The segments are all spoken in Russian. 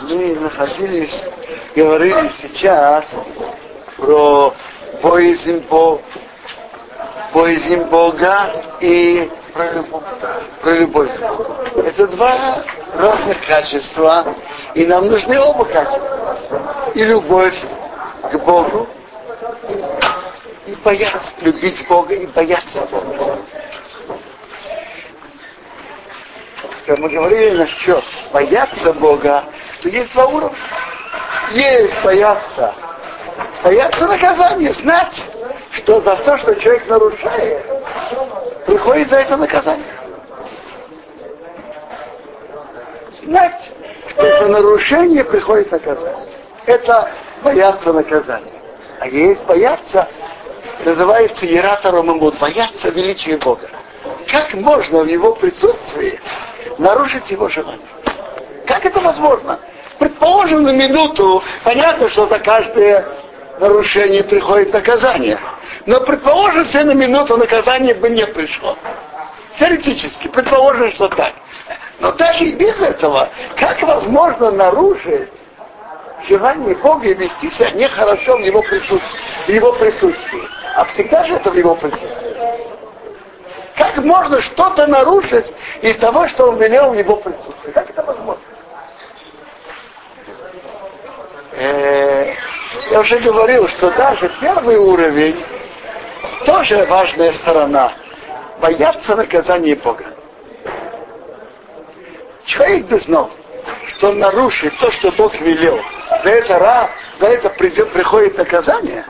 мы находились, говорили сейчас про боязнь, Бога, боязнь Бога и про любовь, про любовь к Богу. Это два разных качества, и нам нужны оба качества. И любовь к Богу, и бояться, любить Бога и бояться Бога. Когда мы говорили насчет бояться Бога, то есть два уровня. Есть бояться. Бояться наказания, знать, что за то, что человек нарушает, приходит за это наказание. Знать, что за нарушение приходит наказание. Это бояться наказания. А есть бояться, называется Ерата Ромамут, бояться величия Бога. Как можно в его присутствии нарушить его желание? Как это возможно? Предположим, на минуту, понятно, что за каждое нарушение приходит наказание. Но предположим, себе на минуту наказание бы не пришло. Теоретически, предположим, что так. Но даже и без этого, как возможно нарушить желание Бога и вести себя нехорошо в его присутствии, в его присутствии? А всегда же это в его присутствии. Как можно что-то нарушить из того, что он велел в его присутствии? Как это возможно? Э, я уже говорил, что даже первый уровень тоже важная сторона. Бояться наказания Бога. Человек бы знал, что он нарушит то, что Бог велел. За это, за это придет, приходит наказание.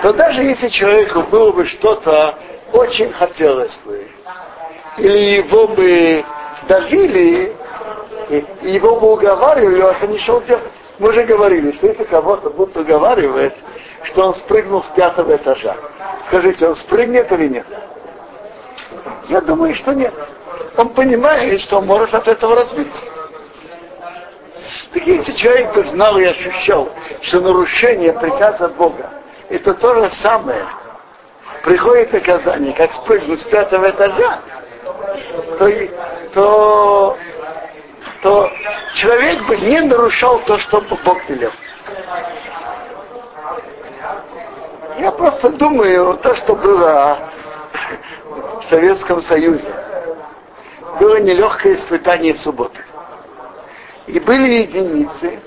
То даже если человеку было бы что-то очень хотелось бы, или его бы давили, и его бы уговаривали, он это не шел делать. Мы уже говорили, что если кого-то будут уговаривать, что он спрыгнул с пятого этажа, скажите, он спрыгнет или нет? Я думаю, что нет. Он понимает, что он может от этого разбиться. Так если человек бы знал и ощущал, что нарушение приказа Бога, это то же самое, приходит наказание, как спрыгнуть с пятого этажа, то, то то человек бы не нарушал то, что Бог велел. Я просто думаю, то, что было в Советском Союзе, было нелегкое испытание субботы. И были единицы,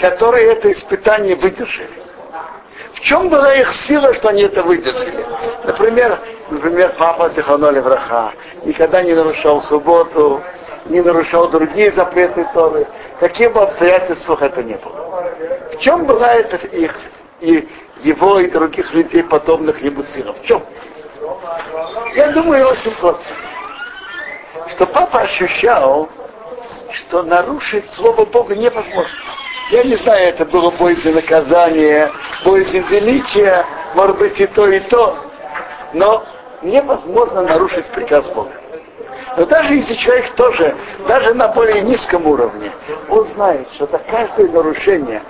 которые это испытание выдержали. В чем была их сила, что они это выдержали? Например, например папа Зиханоли Враха никогда не нарушал субботу, не нарушал другие запреты Торы, каким бы обстоятельствах это ни было. В чем была это их, и его и других людей, подобных ему сила? В чем? Я думаю, очень просто. Что папа ощущал, что нарушить слово Бога невозможно. Я не знаю, это было боязнь наказания, боязнь величия, может быть и то, и то, но невозможно нарушить приказ Бога. Но даже если человек тоже, даже на более низком уровне, он знает, что за каждое нарушение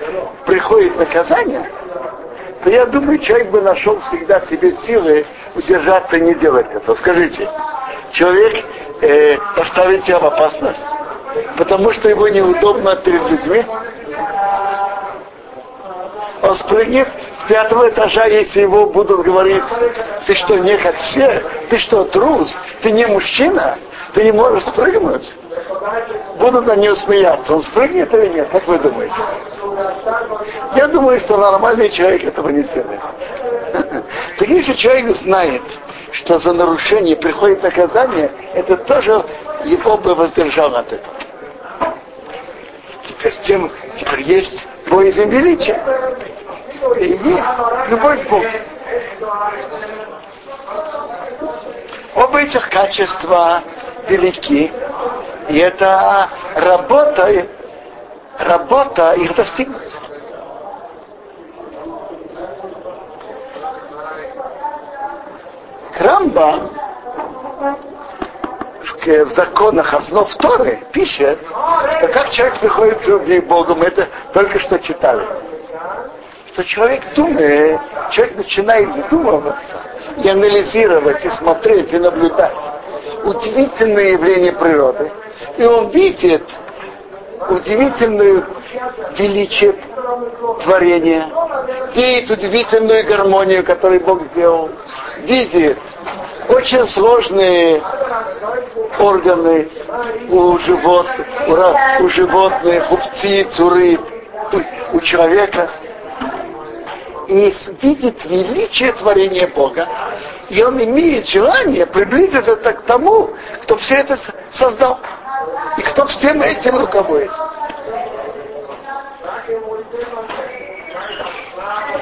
приходит наказание, то я думаю, человек бы нашел всегда себе силы удержаться и не делать это. Скажите, человек э, поставит тебя в опасность, потому что его неудобно перед людьми, он спрыгнет с пятого этажа, если его будут говорить, ты что, не как все, ты что, трус, ты не мужчина, ты не можешь спрыгнуть, будут на него смеяться. Он спрыгнет или нет? Как вы думаете? Я думаю, что нормальный человек этого не сделает. Так если человек знает, что за нарушение приходит наказание, это тоже его бы воздержал от этого. Теперь, тем, теперь есть боязнь величия. И есть любовь к Богу. Оба этих качества велики, и это работа, работа их достигнуть. Крамба в законах основ Торы пишет, что как человек приходит к любви к Богу, мы это только что читали. Что человек думает, человек начинает вдумываться и анализировать, и смотреть, и наблюдать удивительные явления природы. И он видит удивительную величие творения, видит удивительную гармонию, которую Бог сделал, видит очень сложные органы у животных, у, животных, у птиц, у рыб, у человека. И видит величие творения Бога. И он имеет желание приблизиться к тому, кто все это создал. И кто всем этим руководит.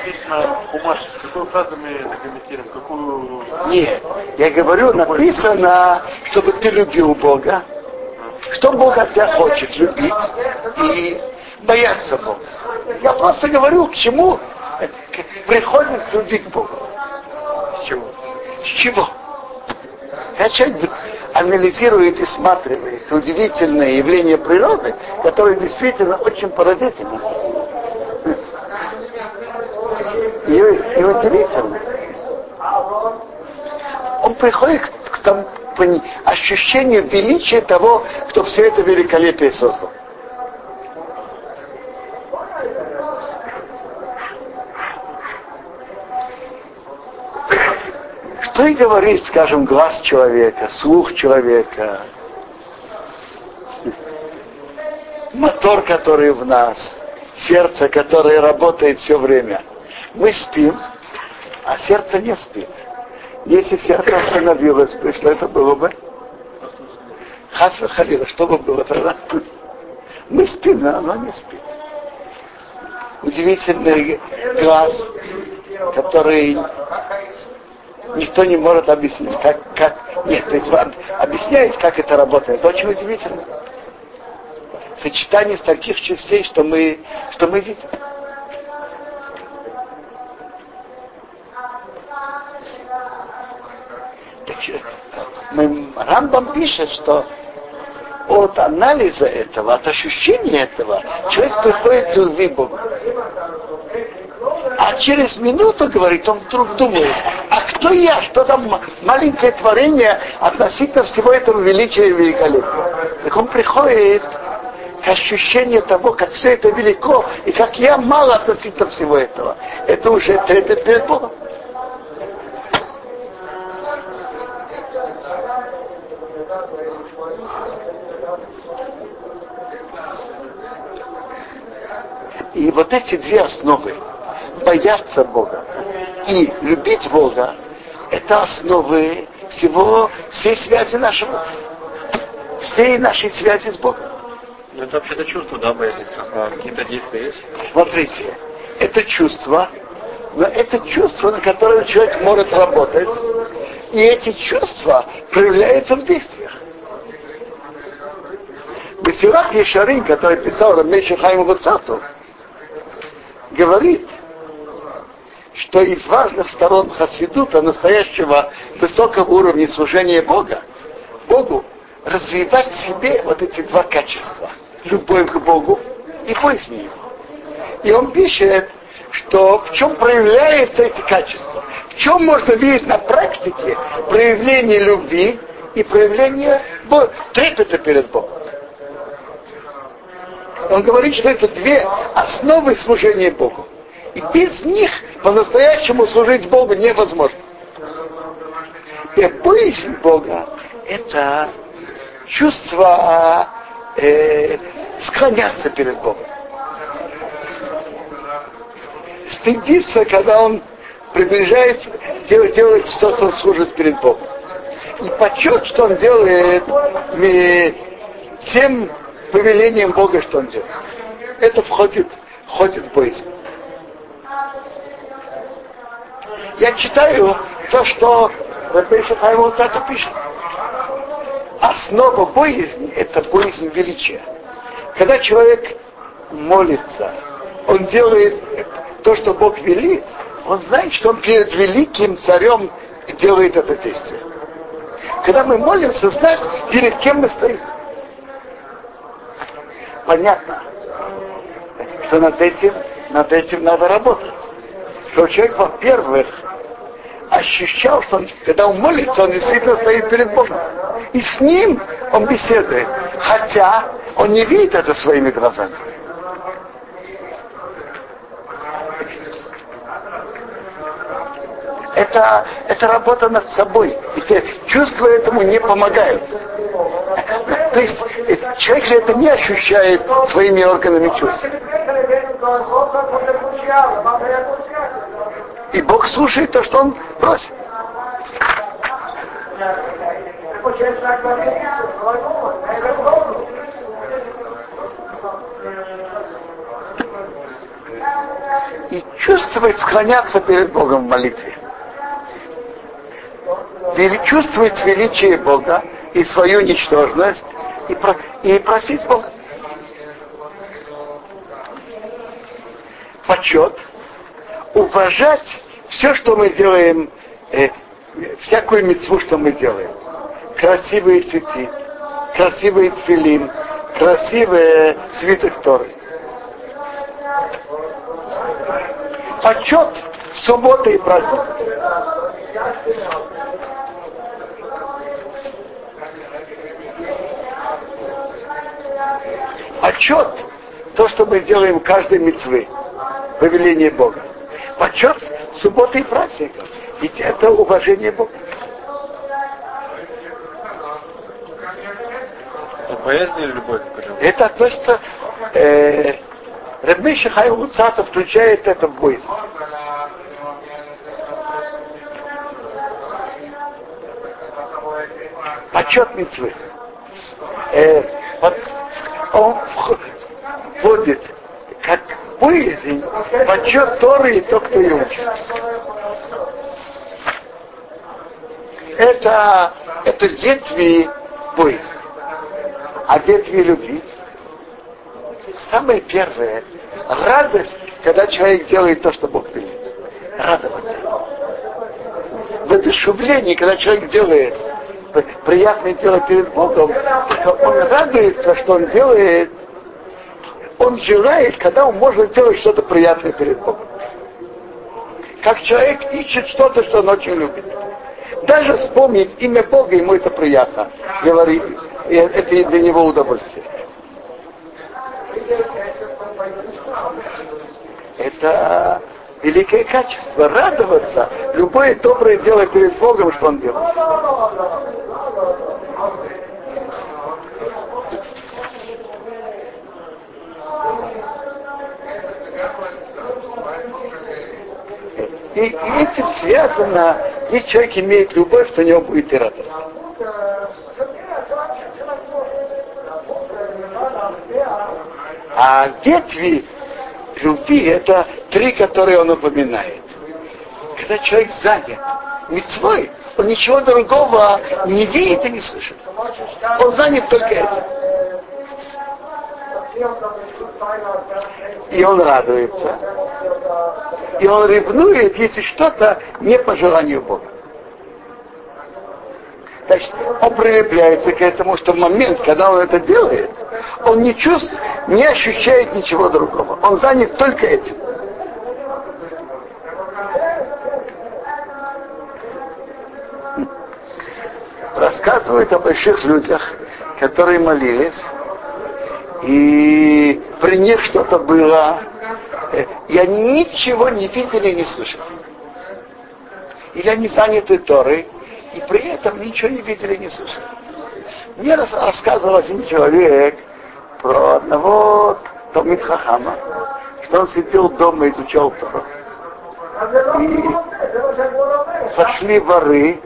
написано Хумаш, с какой фразы мы комментируем? Какую... Нет, я говорю, написано, чтобы ты любил Бога, что Бог от тебя хочет любить и бояться Бога. Я просто говорю, к чему приходит к любви к Богу. С чего? Человек анализирует и сматривает удивительные явления природы, которые действительно очень поразительны и, и удивительно. Он приходит к, к тому ощущению величия того, кто все это великолепие создал. Что и говорит, скажем, глаз человека, слух человека, мотор, который в нас, сердце, которое работает все время – мы спим, а сердце не спит. Если сердце остановилось что это было бы? Хасва Халила, что бы было тогда? Мы спим, но оно не спит. Удивительный глаз, который никто не может объяснить, как, как, нет, то есть объясняет, как это работает. Это очень удивительно. Сочетание таких частей, что мы, что мы видим. Рамбам пишет, что от анализа этого, от ощущения этого, человек приходит к любви. А через минуту, говорит, он вдруг думает, а кто я, что там маленькое творение относительно всего этого величия и великолепия. Так он приходит к ощущению того, как все это велико, и как я мало относительно всего этого. Это уже трепет перед Богом. И вот эти две основы, бояться Бога и любить Бога, это основы всего, всей связи нашего, всей нашей связи с Богом. Ну, это вообще-то чувство, да, боязнь? А какие-то действия есть? Смотрите, это чувство, но это чувство, на которое человек может работать, и эти чувства проявляются в действиях. Бесират Ешарин, который писал Рамеша Хайм Вацату, говорит, что из важных сторон Хасидута, настоящего высокого уровня служения Бога, Богу, развивать в себе вот эти два качества. Любовь к Богу и боязнь Его. И он пишет, что в чем проявляются эти качества. В чем можно видеть на практике проявление любви и проявление трепета перед Богом. Он говорит, что это две основы служения Богу. И без них по-настоящему служить Богу невозможно. И боязнь Бога – это чувство э, склоняться перед Богом. Стыдиться, когда он приближается, делает, делает что-то, служит перед Богом. И почет, что он делает тем повелением Бога, что он делает. Это входит, входит в боязнь. Я читаю то, что Рабейша Хайм Цату пишет. Основа боязни – это боязнь величия. Когда человек молится, он делает то, что Бог велит, он знает, что он перед великим царем делает это действие. Когда мы молимся, знать, перед кем мы стоим понятно, что над этим, над этим надо работать. Что человек, во-первых, ощущал, что он, когда он молится, он действительно стоит перед Богом. И с ним он беседует. Хотя он не видит это своими глазами. Это, это работа над собой. Ведь чувства этому не помогают. То есть э, человек же это не ощущает своими органами чувств. И Бог слушает то, что он просит. И чувствовать, склоняться перед Богом в молитве. Чувствовать величие Бога и свою ничтожность и, про, и просить Бога. Почет, уважать все, что мы делаем, э, всякую мецву, что мы делаем. Красивые цветы, красивый тфилин, красивые свиток Торы. Почет субботы и праздники. Почет то, что мы делаем каждой мецвы, повеление Бога. Почет субботы и праздников. Ведь это уважение Бога. Или любовь? Это относится... Э, Рабмейша Хайм включает это в боязнь. Почет мецвы. Э, вот он входит как боязнь, почет Торы и то, кто ее учит. Это, это ветви боязни. А ветви любви самое первое радость, когда человек делает то, что Бог велит. Радоваться. В одушевлении, когда человек делает приятное дело перед Богом, он радуется, что он делает, он желает, когда он может сделать что-то приятное перед Богом. Как человек ищет что-то, что он очень любит. Даже вспомнить имя Бога, ему это приятно. Говорит, это для него удовольствие. Это великое качество, радоваться, любое доброе дело перед Богом, что он делает. И, этим связано, если человек имеет любовь, то у него будет и радость. А ветви любви это три, которые он упоминает. Когда человек занят мецвой, он ничего другого не видит и не слышит. Он занят только этим. И он радуется. И он ревнует, если что-то не по желанию Бога. Значит, он прилепляется к этому, что в момент, когда он это делает, он не чувствует, не ощущает ничего другого. Он занят только этим. Рассказывают о больших людях, которые молились, и при них что-то было, э, и они ничего не видели и не слышали. Или они заняты Торой, и при этом ничего не видели, не слышали. Мне рассказывал один человек про одного Томит Хахама, что он сидел дома и изучал Тору. И пошли воры,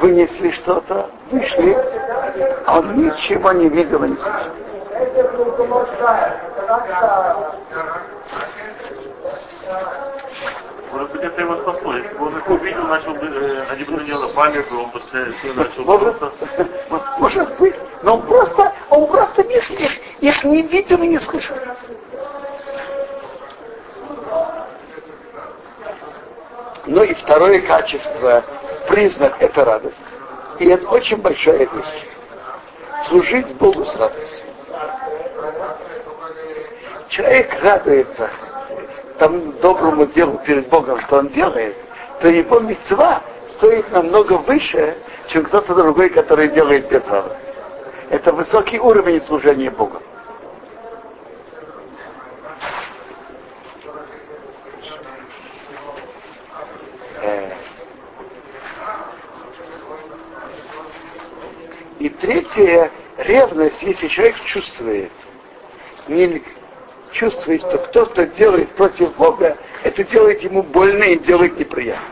вынесли что-то, вышли, а он ничего не видел и не слышал. Может быть, это его спасло. Если бы он их увидел, начал бы, э, они бы на него напали, бы он бы начал может, может быть, но он просто, он просто их, их, их не видел и не слышал. Ну и второе качество, признак это радость. И это очень большая вещь. Служить Богу с радостью. Человек радуется тому доброму делу перед Богом, что он делает, то его мецва стоит намного выше, чем кто-то другой, который делает без радости. Это высокий уровень служения Богу. Э. Третье, ревность, если человек чувствует, не чувствует, что кто-то делает против Бога, это делает ему больно и делает неприятно.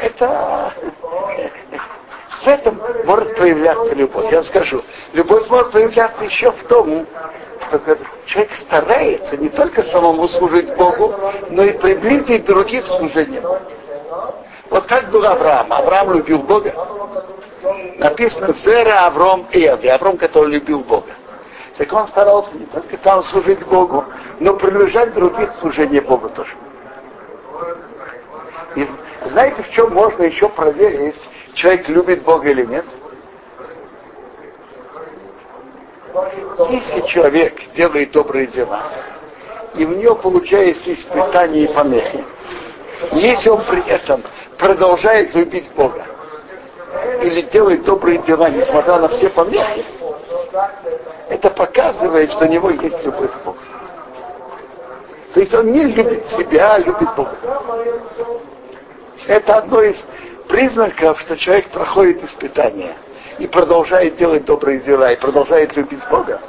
Это в этом может проявляться любовь. Я скажу, любовь может проявляться еще в том, что человек старается не только самому служить Богу, но и приблизить других к Богу. Вот как был Авраам. Авраам любил Бога. Написано Сера Авром Эви, Авром, который любил Бога. Так он старался не только там служить Богу, но приближать других к служению Богу тоже. И знаете, в чем можно еще проверить, человек любит Бога или нет? Если человек делает добрые дела, и в него получается испытания и помехи, если он при этом продолжает любить Бога, или делает добрые дела, несмотря на все помехи, это показывает, что у него есть любовь к Богу. То есть он не любит себя, а любит Бога. Это одно из признаков, что человек проходит испытания и продолжает делать добрые дела, и продолжает любить Бога.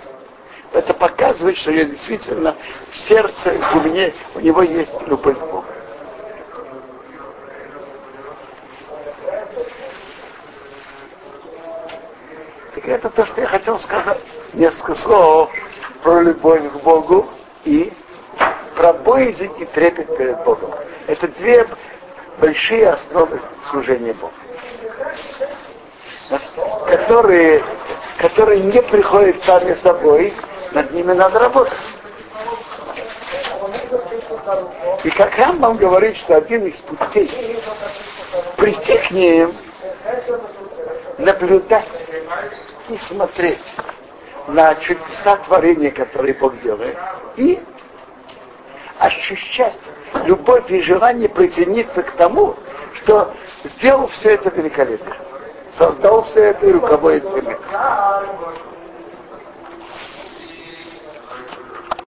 Это показывает, что я действительно в сердце, в уме, у него есть любовь к Богу. Так это то, что я хотел сказать. Несколько слов про любовь к Богу и про боязнь и трепет перед Богом. Это две большие основы служения Богу. Которые, которые не приходят сами собой, над ними надо работать. И как Рамбам говорит, что один из путей прийти к ним, наблюдать и смотреть на чудеса творения, которые Бог делает, и ощущать любовь и желание присоединиться к тому, что сделал все это великолепно. Создал все это и руководит этим.